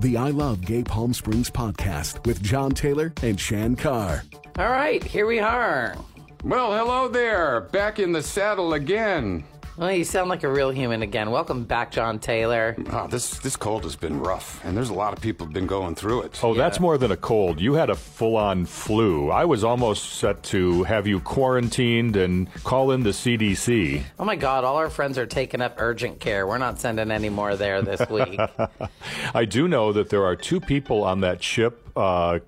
The I Love Gay Palm Springs podcast with John Taylor and Shan Carr. All right, here we are. Well, hello there. Back in the saddle again. Well, you sound like a real human again. Welcome back, John Taylor. Oh, this this cold has been rough, and there's a lot of people have been going through it. Oh, that's more than a cold. You had a full on flu. I was almost set to have you quarantined and call in the CDC. Oh my God, all our friends are taking up urgent care. We're not sending any more there this week. I do know that there are two people on that ship. Uh,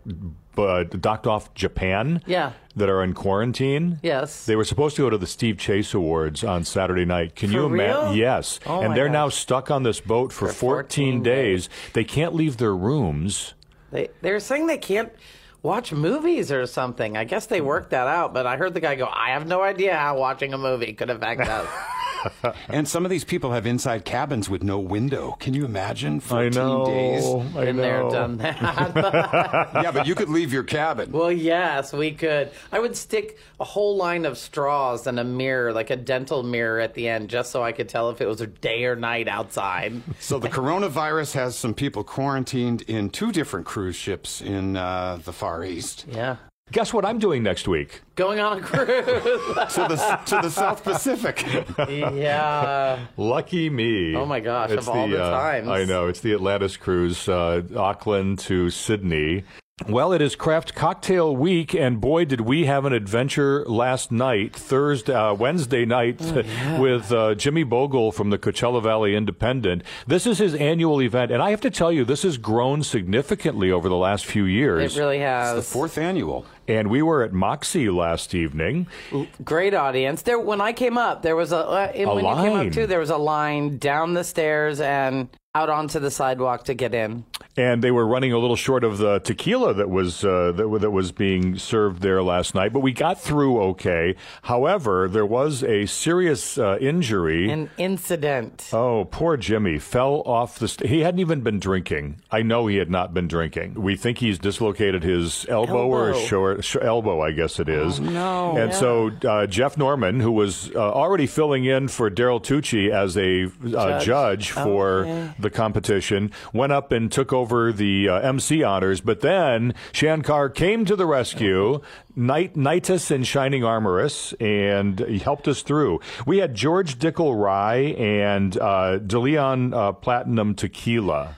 but docked off Japan. Yeah. That are in quarantine. Yes. They were supposed to go to the Steve Chase Awards on Saturday night. Can For you imagine? Yes. Oh and they're now stuck on this boat for, For 14, 14 days. days. They can't leave their rooms. they, they're saying they can't watch movies or something. I guess they worked that out, but I heard the guy go, I have no idea how watching a movie could affect us. And some of these people have inside cabins with no window. Can you imagine? 14 I know. days. I Been there, know. done that. Yeah, but you could leave your cabin. well, yes, we could. I would stick a whole line of straws and a mirror, like a dental mirror at the end, just so I could tell if it was a day or night outside. So the coronavirus has some people quarantined in two different cruise ships in uh, the Far East. Yeah. Guess what I'm doing next week? Going on a cruise. To the to the South Pacific. yeah. Lucky me. Oh my gosh, It's of all the uh, times. I know. It's the Atlantis cruise, uh, Auckland to Sydney. Well, it is craft cocktail week, and boy, did we have an adventure last night, Thursday, uh, Wednesday night, Oh, with uh, Jimmy Boegle from the Coachella Valley Independent. This is his annual event, and I have to tell you, this has grown significantly over the last few years. It really has. The fourth annual. And we were at Moxie last evening. Great audience. There, when I came up, there was a, uh, A when you came up too, there was a line down the stairs and out onto the sidewalk to get in. And they were running a little short of the tequila that was uh, that, that was being served there last night. But we got through okay. However, there was a serious uh, injury. An incident. Oh, poor Jimmy fell off the. St- he hadn't even been drinking. I know he had not been drinking. We think he's dislocated his elbow, or Elbow. short sh- elbow, I guess it is. no. And so uh, Jeff Norman, who was uh, already filling in for Daryl Tucci as a uh, Judge. judge for Okay. the competition, went up and took over the uh, MC honors. But then Shan Carr came to the rescue, Knight, Knightus and Shining Armorous, and he helped us through. We had George Dickel Rye and uh, DeLeon uh, Platinum Tequila.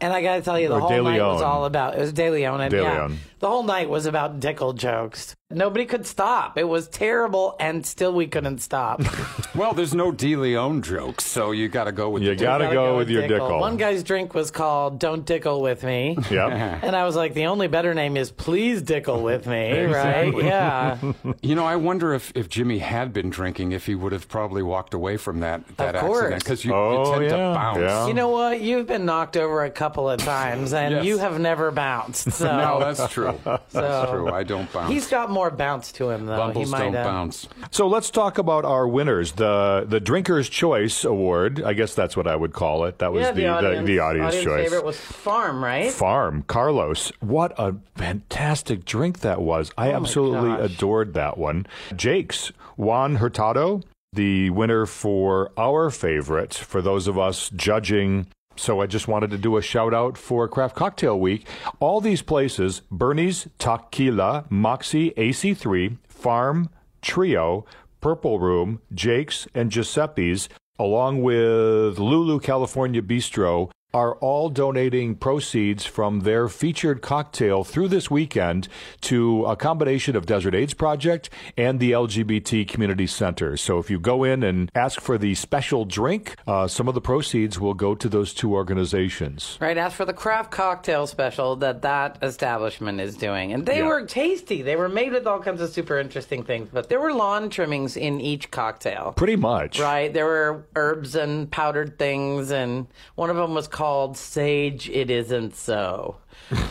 And I got to tell you, the Or whole night was all about it was De Leon, and De yeah, Leon. The whole night was about Dickel jokes. Nobody could stop. It was terrible, and still we couldn't stop. Well, there's no De Leon jokes, so you got to go with You gotta Gotta go with your Dickel. One guy's drink was called "Don't Dickel with Me." Yep. And I was like, the only better name is Please Dickel with Me, right? Yeah. You know, I wonder if, if Jimmy had been drinking, if he would have probably walked away from that, that Of course. accident. Because you, Oh, you tend yeah, to bounce. yeah. You know what? You've been knocked over a couple of times, and Yes. you have never bounced. So No, that's true. That's So- true. I don't bounce. he's got more bounce to him, though. Bumbles he might don't have. bounce. So let's talk about our winners. The the Drinker's Choice Award. I guess that's what I would call it. That was Yeah, the, the, audience, the, audience, choice. favorite was Farm, right? Farm, Carlos. What a fantastic drink that was. I oh absolutely Oh gosh. adored that one. Jake's, Juan Hurtado, the winner for our favorite, for those of us judging. So I just wanted to do a shout out for Craft Cocktail Week. All these places, Bernie's, Tequila, Moxie, AC3, Farm, Trio, Purple Room, Jake's, and Giuseppe's, along with Lulu California Bistro, are all donating proceeds from their featured cocktail through this weekend to a combination of Desert AIDS Project and the LGBT Community Center. So if you go in and ask for the special drink, uh, some of the proceeds will go to those two organizations. Right, as for the craft cocktail special that that establishment is doing, and they Yeah. were tasty. They were made with all kinds of super interesting things, but there were lawn trimmings in each cocktail. Pretty much. Right, there were herbs and powdered things, and one of them was called "Sage It Isn't So,"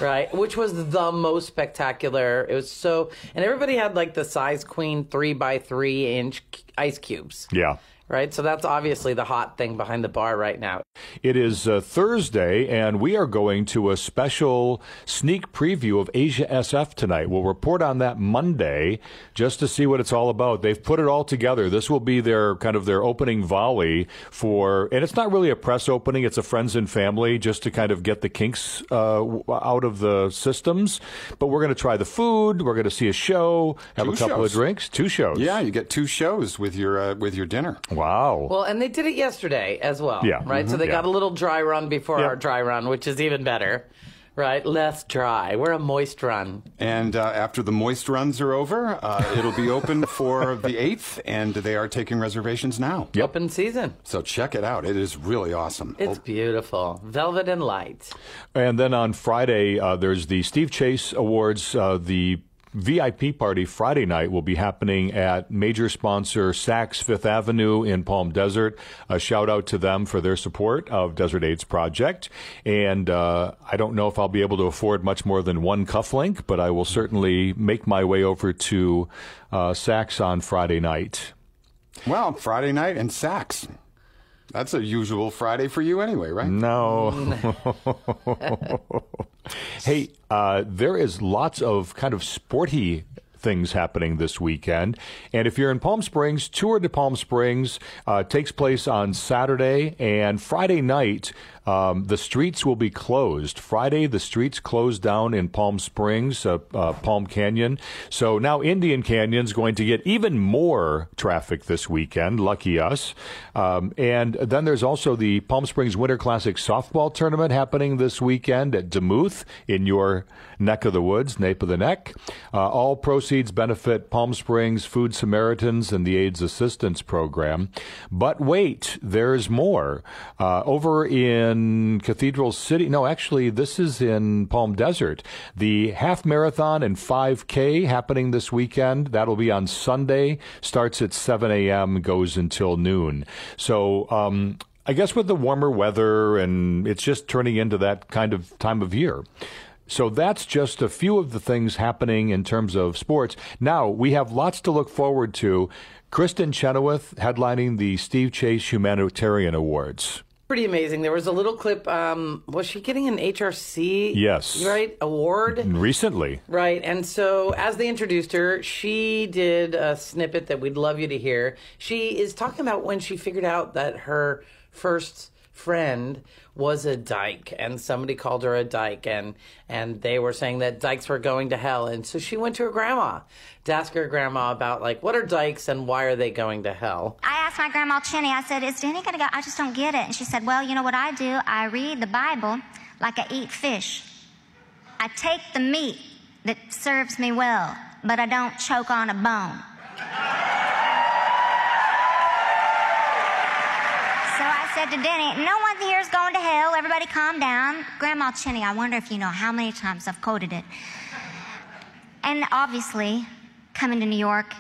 right? Which was the most spectacular. It was so, and everybody had like the size queen three by three inch ice cubes. Yeah. Right? So that's obviously the hot thing behind the bar right now. It is uh, Thursday, and we are going to a special sneak preview of Asia SF tonight. We'll report on that Monday just to see what it's all about. They've put it all together. This will be their kind of their opening volley for, and it's not really a press opening, it's a friends and family just to kind of get the kinks uh, out of the systems. But we're going to try the food, we're going to see a show, have Two a couple shows. of drinks, two shows. Yeah, you get two shows with your uh, with your dinner. Wow. Well, and they did it yesterday as well. Yeah. Right? So they Yeah. got a little dry run before Yeah. our dry run, which is even better. Right? Less dry. We're a moist run. And uh, after the moist runs are over, uh, it'll be open for the 8th, and they are taking reservations now. Yep. Open season. So check it out. It is really awesome. It's beautiful. Velvet and light. And then on Friday, uh, there's the Steve Chase Awards. Uh, the VIP party Friday night will be happening at major sponsor Saks Fifth Avenue in Palm Desert. A shout out to them for their support of Desert AIDS Project. And uh, I don't know if I'll be able to afford much more than one cufflink, but I will certainly make my way over to uh, Saks on Friday night. Well, Friday night and Saks. That's a usual Friday for you anyway, right? No. hey, uh, there is lots of kind of sporty things happening this weekend. And if you're in Palm Springs, Tour de Palm Springs uh, takes place on Saturday and Friday night. Um, the streets will be closed. Friday, the streets closed down in Palm Springs, uh, uh, Palm Canyon. So now Indian Canyon's going to get even more traffic this weekend. Lucky us. Um, and then there's also the Palm Springs Winter Classic softball tournament happening this weekend at Demuth in your neck of the woods, nape of the neck. Uh, all proceeds benefit Palm Springs Food Samaritans and the AIDS Assistance Program. But wait, there's more. Uh, over in Cathedral City, no, actually, this is in Palm Desert. The half marathon and 5K happening this weekend. That'll be on Sunday, starts at 7 a.m., goes until noon. So, um, I guess with the warmer weather and it's just turning into that kind of time of year. So that's just a few of the things happening in terms of sports. Now we have lots to look forward to. Kristin Chenoweth headlining the Steve Chase Humanitarian Awards. Pretty amazing. There was a little clip. Um, was she getting an HRC? Yes. Right? Award? Recently, Right. And so, as they introduced her, she did a snippet that we'd love you to hear. She is talking about when she figured out that her first friend was a dyke and somebody called her a dyke and and they were saying that dykes were going to hell and so she went to her grandma to ask her grandma about like what are dykes and why are they going to hell I asked my grandma Chinny, I said, Is Danny gonna go? I just don't get it. And she said, Well, you know what I do? I read the Bible like I eat fish. I take the meat that serves me well, but I don't choke on a bone. Said to Denny, No one here is going to hell. Everybody calm down. Grandma Chinny, I wonder if you know how many times I've quoted it. And obviously, coming to New York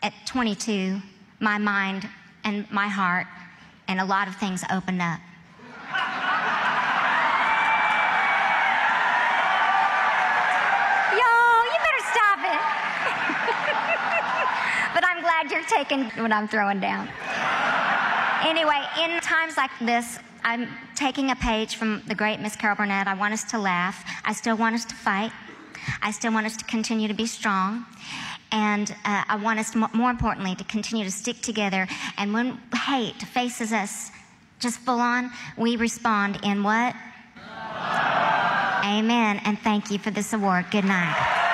at 22, my mind and my heart and a lot of things opened up. Yo, you better stop it. but I'm glad you're taking what I'm throwing down. Anyway, in times like this, I'm taking a page from the great Miss Carol Burnett. I want us to laugh. I still want us to fight. I still want us to continue to be strong. And uh, I want us, to, more importantly, to continue to stick together. And when hate faces us just full on, we respond in what? Amen. And thank you for this award. Good night.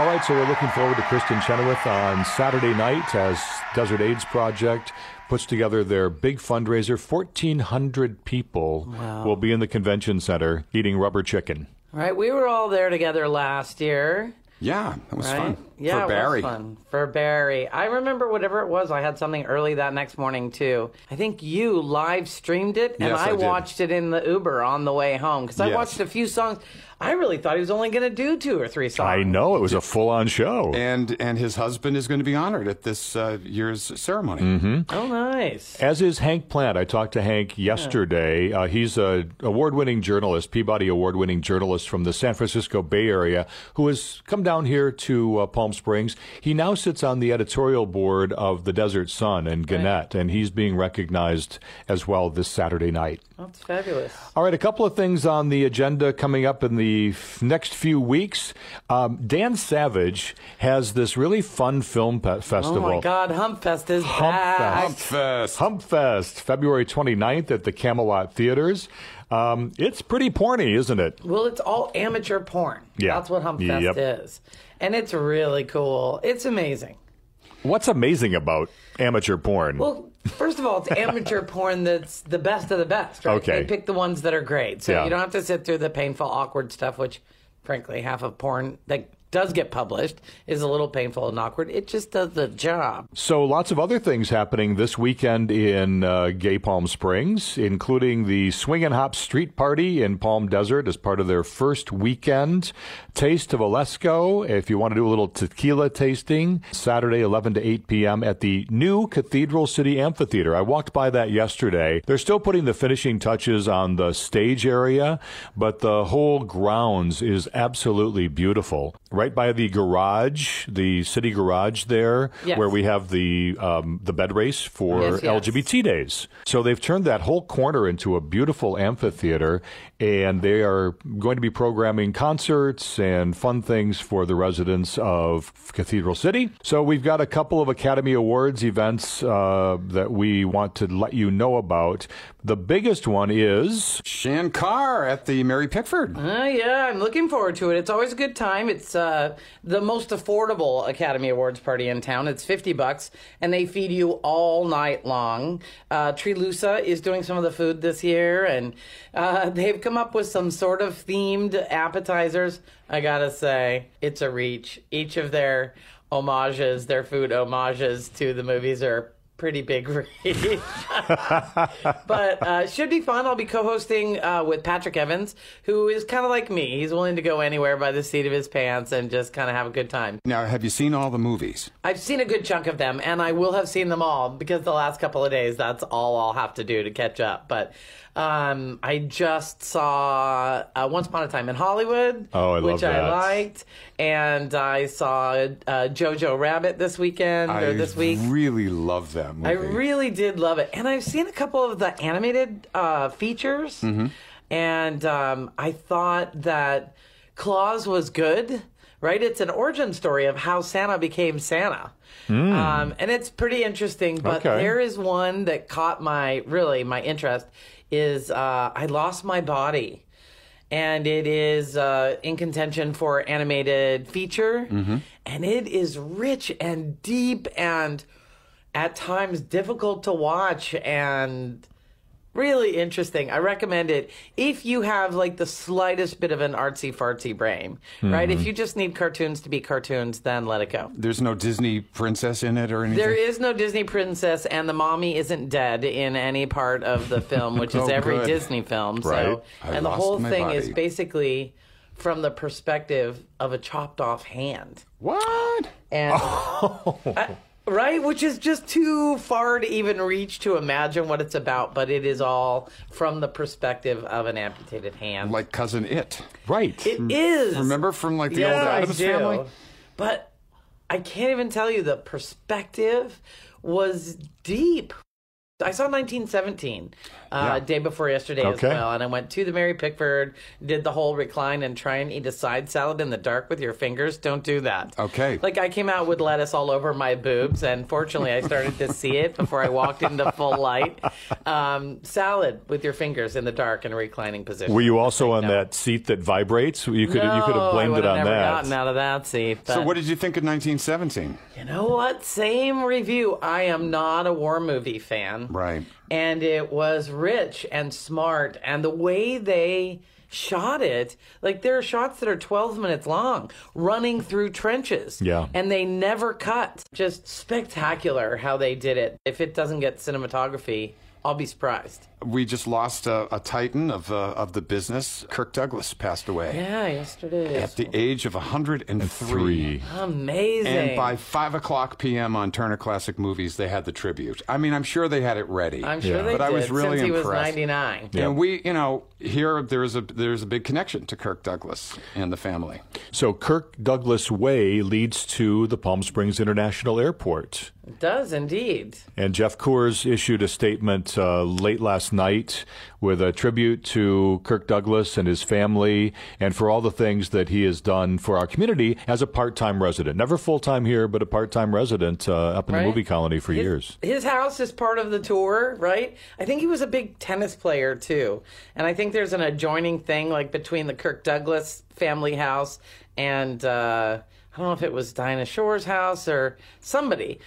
All right, so we're looking forward to Kristin Chenoweth on Saturday night as Desert AIDS Project puts together their big fundraiser. 1,400 people will be in the convention center eating rubber chicken. right we were all there together last year Yeah, that was right? fun. Yeah, For Barry. it was fun for Barry. I remember whatever it was. I had something early that next morning too. I think you live streamed it, and Yes, I, I did. watched it in the Uber on the way home because I Yes. watched a few songs. I really thought he was only going to do two or three songs. I know it was a full on show. And and his husband is going to be honored at this uh, year's ceremony. Mm-hmm. Oh, nice. As is Hank Plante. I talked to Hank yesterday. Uh, he's a award-winning journalist, Peabody award-winning journalist from the San Francisco Bay Area, who has come down here to uh, Palm Palm Springs. He now sits on the editorial board of the Desert Sun and Gannett, and he's being recognized as well this Saturday night. That's fabulous. All right, a couple of things on the agenda coming up in the f- next few weeks. Um, Dan Savage has this really fun film pe- festival. Oh my God, Humpfest is back. Humpfest. Humpfest, February 29th at the Camelot Theaters. Um, it's pretty porny, isn't it? Well, it's all amateur porn. Yeah. That's what Humpfest Yep. is. And it's really cool. It's amazing. What's amazing about amateur porn? Well, first of all, it's amateur porn that's the best of the best, right? Okay. They pick the ones that are great. So Yeah. you don't have to sit through the painful, awkward stuff, which, frankly, half of porn that does get published is a little painful and awkward. It just does the job. So, lots of other things happening this weekend in uh, Gay Palm Springs, including the Swing and Hop Street Party in Palm Desert as part of their first weekend. Taste of Alesco, if you want to do a little tequila tasting, Saturday, 11 to 8 p.m. at the new Cathedral City Amphitheater. I walked by that yesterday. They're still putting the finishing touches on the stage area, but the whole grounds is absolutely beautiful. Right by the garage, the city garage there, Yes. where we have the um, the bed race for Yes, yes. LGBT days. So they've turned that whole corner into a beautiful amphitheater, and they are going to be programming concerts and fun things for the residents of Cathedral City. So we've got a couple of Academy Awards events uh, that we want to let you know about. The biggest one is Shan Carr at the Mary Pickford. Uh, yeah, I'm looking forward to it. It's always a good time. It's uh, the most affordable Academy Awards party in town. It's 50 bucks, and they feed you all night long. Uh, Trilusa is doing some of the food this year, and uh, they've come up with some sort of themed appetizers. I gotta say, it's a reach. Each of their homages, their food homages to the movies are pretty big reach. but uh, should be fun. I'll be co-hosting uh, with Patrick Evans, who is kind of like me. He's willing to go anywhere by the seat of his pants and just kind of have a good time. Now, have you seen all the movies? I've seen a good chunk of them, and I will have seen them all because the last couple of days, that's all I'll have to do to catch up. But um, I just saw uh, Once Upon a Time in Hollywood, Oh, I love which I liked, and I saw uh, Jojo Rabbit this weekend I or this week. I really love that movie. I really did love it, and I've seen a couple of the animated uh, features, and um, I thought that Klaus was good. Right, it's an origin story of how Santa became Santa, um, and it's pretty interesting. But Okay. there is one that caught my really my interest. Is uh, I lost my body and it is uh, in contention for animated feature, and it is rich and deep and at times difficult to watch and really interesting. I recommend it if you have like the slightest bit of an artsy fartsy brain, right? If mm-hmm. you just need cartoons to be cartoons, then let it go. There's no Disney princess in it or anything? There is no Disney princess, and the mommy isn't dead in any part of the film, which is Oh, every good. Disney film. Right. So, I and the whole thing is basically from the perspective of a chopped off hand, What? and Oh. I- right, which is just too far to even reach to imagine what it's about. But it is all from the perspective of an amputated hand. Like Cousin It. right. It mm. is. Remember from like the yeah, old Addams I do. family? But I can't even tell you the perspective was deep. I saw 1917 uh, day before yesterday Okay. as well, and I went to the Mary Pickford, did the whole recline and try and eat a side salad in the dark with your fingers. Don't do that. Okay. Like I came out with lettuce all over my boobs, and fortunately I started to see it before I walked into full light. Um, salad with your fingers in the dark in a reclining position. Were you also on No. that seat that vibrates? You could no, you could have blamed it on never that. gotten out of that seat. So what did you think of 1917? you know what? Same review. I am not a war movie fan. Right. And it was rich and smart. And the way they shot it, like there are shots that are 12 minutes long, running through trenches. Yeah. And they never cut. Just spectacular how they did it. If it doesn't get cinematography, I'll be surprised. We just lost a, a titan of uh, of the business. Kirk Douglas passed away Yeah, yesterday. at the age of 103. Amazing. And by 5 o'clock p.m. on Turner Classic Movies, they had the tribute. I mean, I'm sure they had it ready. I'm sure Yeah. they But did. I was really since he was impressed. 99. And we, you know, here there's a there's a big connection to Kirk Douglas and the family. So Kirk Douglas Way leads to the Palm Springs International Airport. It does indeed. And Geoff Kors issued a statement uh, late last night with a tribute to Kirk Douglas and his family and for all the things that he has done for our community as a part time resident. Never full time here, but a part time resident uh, up in Right. the movie colony for His- years. His house is part of the tour, right? I think he was a big tennis player too. And I think there's an adjoining thing like between the Kirk Douglas family house and uh, I don't know if it was Dinah Shore's house or somebody.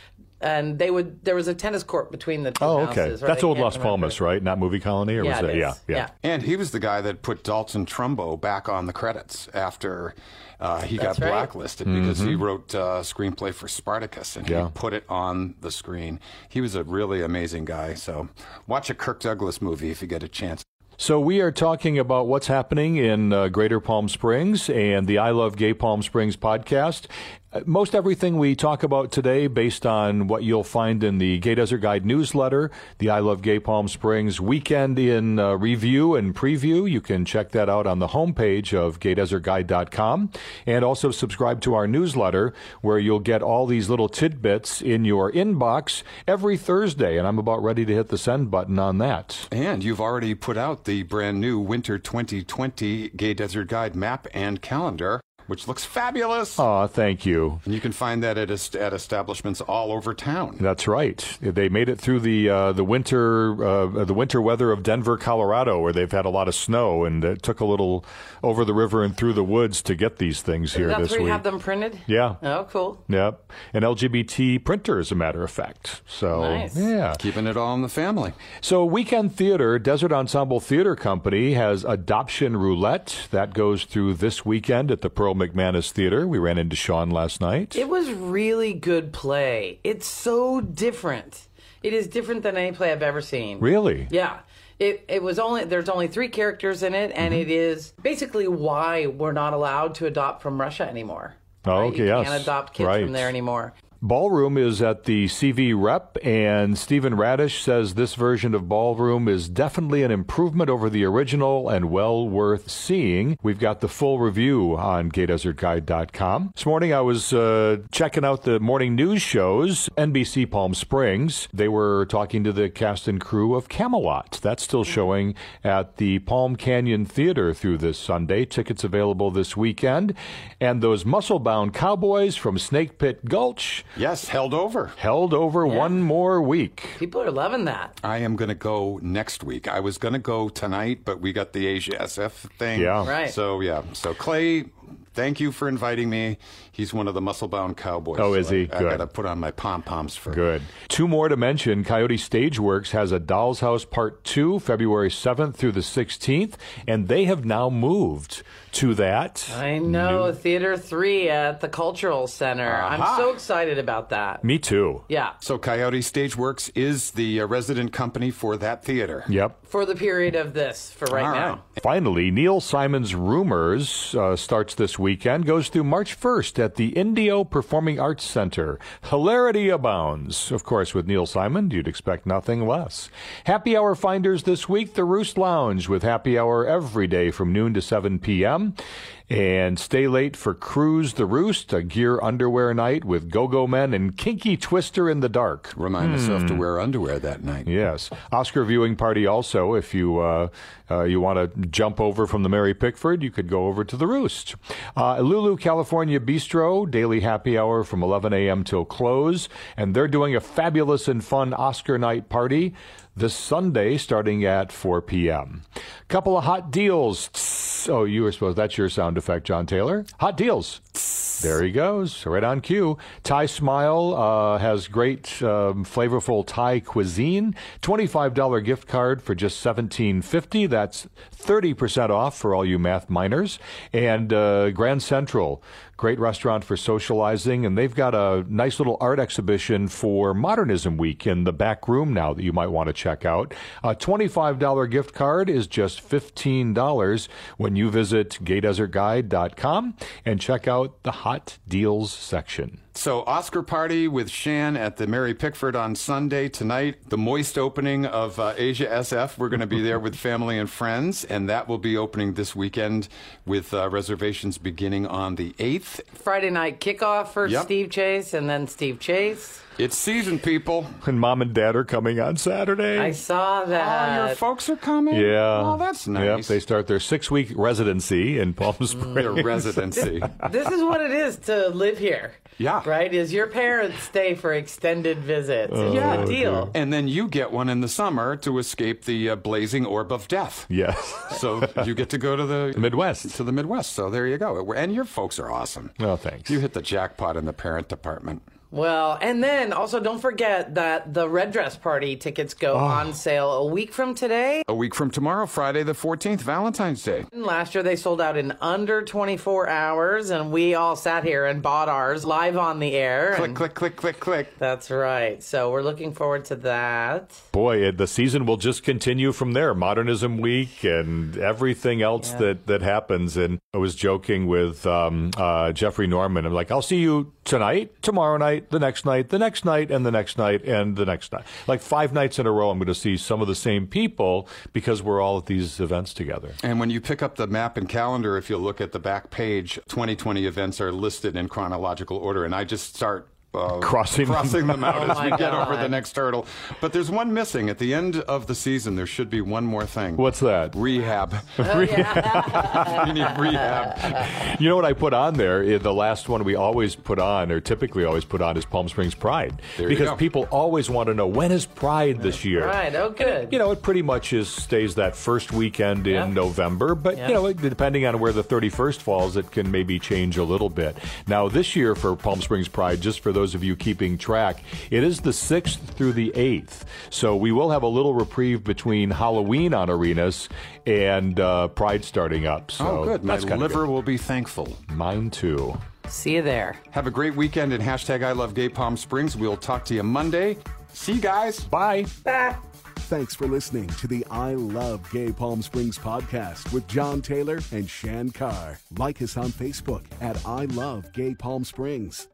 And they would there was a tennis court between the two Oh, okay. right? That's old can't Las remember. Palmas, right? Not movie colony, or Yeah, was it it? Yeah, is. yeah. And he was the guy that put Dalton Trumbo back on the credits after uh, he That's got right. blacklisted because he wrote uh, screenplay for Spartacus and Mm-hmm. Yeah. he put it on the screen. He was a really amazing guy. So watch a Kirk Douglas movie if you get a chance. So we are talking about what's happening in uh, Greater Palm Springs and the I Love Gay Palm Springs podcast. Uh, Most everything we talk about today based on what you'll find in the Gay Desert Guide newsletter, the I Love Gay Palm Springs weekend in uh, review and preview. You can check that out on the homepage of gaydesertguide.com and also subscribe to our newsletter where you'll get all these little tidbits in your inbox every Thursday. And I'm about ready to hit the send button on that. And you've already put out the brand new Winter 2020 Gay Desert Guide map and calendar, which looks fabulous. Aw, thank you. And you can find that at, est- at establishments all over town. That's right. They made it through the uh, the winter uh, the winter weather of Denver, Colorado, where they've had a lot of snow, and it took a little over the river and through the woods to get these things here That's this where you week. have them printed? Yeah. Oh, cool. Yep, an LGBT printer, as a matter of fact. So Nice. yeah. Keeping it all in the family. So Weekend Theater, Desert Ensemble Theater Company has Adoption Roulette that goes through this weekend at the Pearl McManus Theater. We ran into Sean last night. It was really good play. It's so different. It is different than any play I've ever seen. really? Yeah. It it was only there's only three characters in it and Mm-hmm. it is basically why we're not allowed to adopt from Russia anymore. Oh, Right? okay, You yes. can't adopt kids Right. from there anymore. Ballroom is at the CV Rep, and Stephen Radish says this version of Ballroom is definitely an improvement over the original and well worth seeing. We've got the full review on GayDesertGuide.com. This morning I was uh, checking out the morning news shows, NBC Palm Springs. They were talking to the cast and crew of Camelot. That's still showing at the Palm Canyon Theater through this Sunday. Tickets available this weekend. And those muscle bound cowboys from Snake Pit Gulch Yes, held over. held over one more week. People are loving that. I am going to go next week. I was going to go tonight, but we got the Asia SF thing. Yeah. Right. So, yeah. So, Clay, thank you for inviting me. He's one of the muscle bound cowboys. Oh, is So he? I, Good. I got to put on my pom poms for Good. Two more to mention. Coyote Stageworks has a Doll's House Part 2, February 7th through the 16th, and they have now moved to that. I know Theater 3 at the Cultural Center. Aha. I'm so excited about that. Me too. Yeah. So, Coyote Stageworks is the uh, resident company for that theater. Yep. For the period of this, for right All right. now. Finally, Neil Simon's Rumors uh, starts this weekend, goes through March 1st at the Indio Performing Arts Center. Hilarity abounds. Of course, with Neil Simon, you'd expect nothing less. Happy Hour Finders this week, the Roost Lounge, with happy hour every day from noon to 7 p.m. And stay late for Cruise the Roost, a gear underwear night with Go Go Men and Kinky Twister in the Dark. Remind myself to wear underwear that night. Yes, Oscar viewing party. Also, if you uh, uh, you want to jump over from the Mary Pickford, you could go over to the Roost. Uh, Lulu California Bistro daily happy hour from 11 a.m. till close, and they're doing a fabulous and fun Oscar night party this Sunday starting at 4 p.m. Couple of hot deals. Oh, you were supposed that's your sound effect, John Taylor. Hot deals. There he goes, right on cue. Thai Smile uh, has great, um, flavorful Thai cuisine. Twenty-five dollar gift card for just seventeen fifty. That's thirty percent off for all you math minors. And uh, Grand Central, great restaurant for socializing, and they've got a nice little art exhibition for Modernism Week in the back room now that you might want to check out. A twenty-five dollar gift card is just fifteen dollars when you visit GayDesertGuide.com and check out the hot deals section. So, Oscar party with Shan at the Mary Pickford on Sunday tonight. The moist opening of uh, Asia SF. We're going to be there with family and friends, and that will be opening this weekend with uh, reservations beginning on the 8th. Friday night kickoff for Yep. Steve Chase, and then Steve Chase. It's season, people. And mom and dad are coming on Saturday. I saw that. Oh, your folks are coming? Yeah. Oh, that's nice. Yep, they start their six week residency in Palm Springs. Their residency. this is what it is to live here. Yeah. Right? Is your parents stay for extended visits. It's Yeah. a deal. and then you get one in the summer to escape the uh, blazing orb of death. Yes. So you get to go to the Midwest. To the Midwest. So there you go. And your folks are awesome. Oh, thanks. You hit the jackpot in the parent department. Well, and then also don't forget that the red dress party tickets go Oh. on sale a week from today. A week from tomorrow, Friday the 14th, Valentine's Day. Last year they sold out in under 24 hours, and we all sat here and bought ours live on the air. Click, and- click, click, click, click. That's right. So we're looking forward to that. Boy, the season will just continue from there. Modernism Week and everything else that, that happens. And I was joking with um, uh, Jeffrey Norman. I'm like, I'll see you tonight, tomorrow night, the next night, the next night, and the next night, and the next night. Like five nights in a row, I'm going to see some of the same people because we're all at these events together. And when you pick up the map and calendar, if you look at the back page, 2020 events are listed in chronological order. And I just start uh, Crossing them crossing them out Oh as we my get over the next hurdle. But there's one missing. At the end of the season, there should be one more thing. What's that? Rehab. Oh, we need rehab. You know what I put on there? Eh, The last one we always put on, or typically always put on, is Palm Springs Pride. There you because go. people always want to know when is Pride this year. Right. Oh, good. You know, it pretty much is stays that first weekend in November, but Yeah. you know, depending on where the 31st falls, it can maybe change a little bit. Now, this year for Palm Springs Pride, just for those of you keeping track, it is the 6th through the 8th. So we will have a little reprieve between Halloween on Arenas and uh, Pride starting up. So oh, good. My that's kinda liver good. will be thankful. Mine too. See you there. Have a great weekend and hashtag I love gay Palm Springs. We'll talk to you Monday. See you guys. Bye. Bye. Thanks for listening to the I Love Gay Palm Springs podcast with John Taylor and Shan Carr. Like us on Facebook at I Love Gay Palm Springs.